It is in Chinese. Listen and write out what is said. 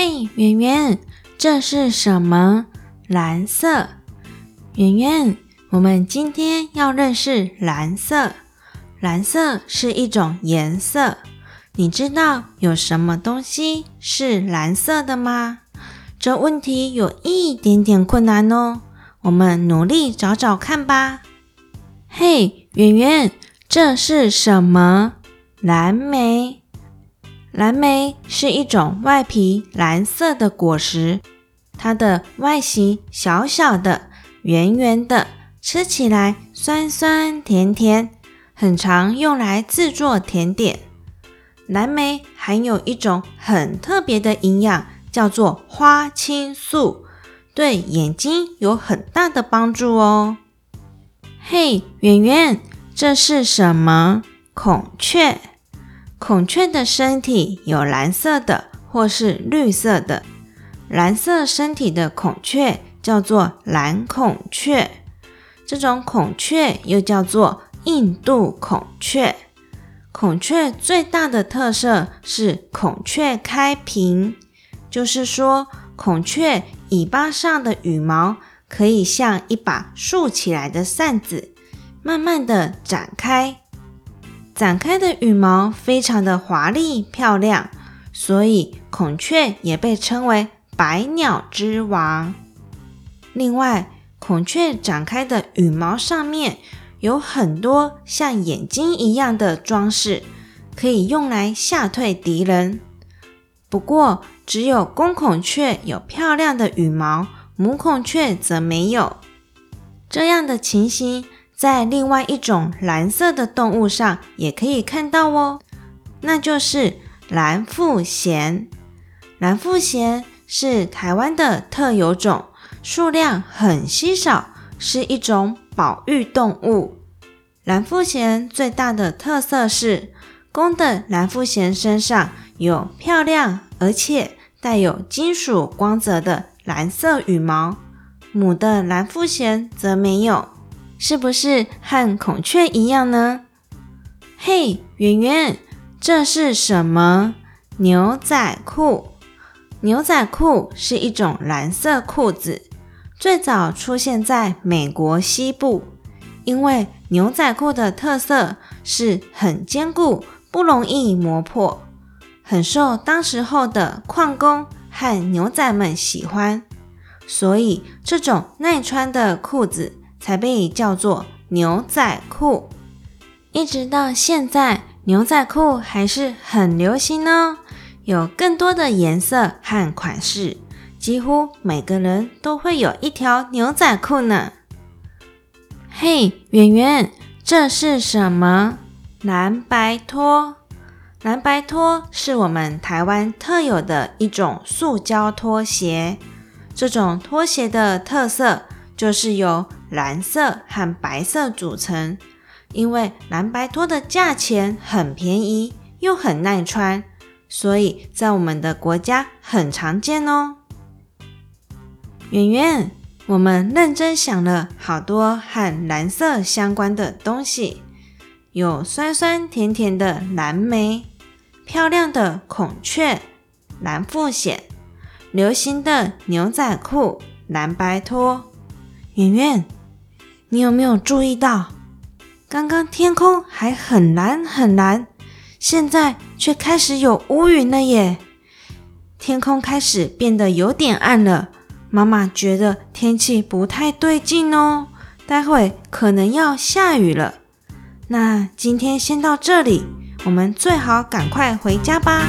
嘿，圆圆，这是什么？蓝色。圆圆，我们今天要认识蓝色。蓝色是一种颜色。你知道有什么东西是蓝色的吗？这问题有一点点困难哦。我们努力找找看吧。嘿，圆圆，这是什么？蓝莓。蓝莓是一种外皮蓝色的果实，它的外形小小的、圆圆的，吃起来酸酸甜甜，很常用来制作甜点。蓝莓含有一种很特别的营养，叫做花青素，对眼睛有很大的帮助哦。嘿，圆圆，这是什么？孔雀。孔雀的身体有蓝色的或是绿色的，蓝色身体的孔雀叫做蓝孔雀。这种孔雀又叫做印度孔雀。孔雀最大的特色是孔雀开屏，就是说孔雀尾巴上的羽毛可以像一把竖起来的扇子，慢慢的展开。展开的羽毛非常的华丽漂亮，所以孔雀也被称为百鸟之王。另外，孔雀展开的羽毛上面有很多像眼睛一样的装饰，可以用来吓退敌人。不过，只有公孔雀有漂亮的羽毛，母孔雀则没有。这样的情形。在另外一种蓝色的动物上也可以看到哦，那就是蓝腹鹇。蓝腹鹇是台湾的特有种，数量很稀少，是一种保育动物。蓝腹鹇最大的特色是，公的蓝腹鹇身上有漂亮而且带有金属光泽的蓝色羽毛，母的蓝腹鹇则没有。是不是和孔雀一样呢？嘿，圆圆，这是什么？牛仔裤。牛仔裤是一种蓝色裤子，最早出现在美国西部。因为牛仔裤的特色是很坚固，不容易磨破，很受当时候的矿工和牛仔们喜欢，所以这种耐穿的裤子。才被叫做牛仔裤，一直到现在，牛仔裤还是很流行哦。有更多的颜色和款式，几乎每个人都会有一条牛仔裤呢。嘿，圆圆，这是什么？蓝白拖。蓝白拖是我们台湾特有的一种塑胶拖鞋。这种拖鞋的特色就是由蓝色和白色组成，因为蓝白拖的价钱很便宜，又很耐穿，所以在我们的国家很常见哦。圆圆，我们认真想了好多和蓝色相关的东西，有酸酸甜甜的蓝莓，漂亮的孔雀，蓝腹鹇，流行的牛仔裤，蓝白拖。圆圆。你有没有注意到，刚刚天空还很蓝很蓝，现在却开始有乌云了耶！天空开始变得有点暗了，妈妈觉得天气不太对劲哦，待会可能要下雨了。那今天先到这里，我们最好赶快回家吧。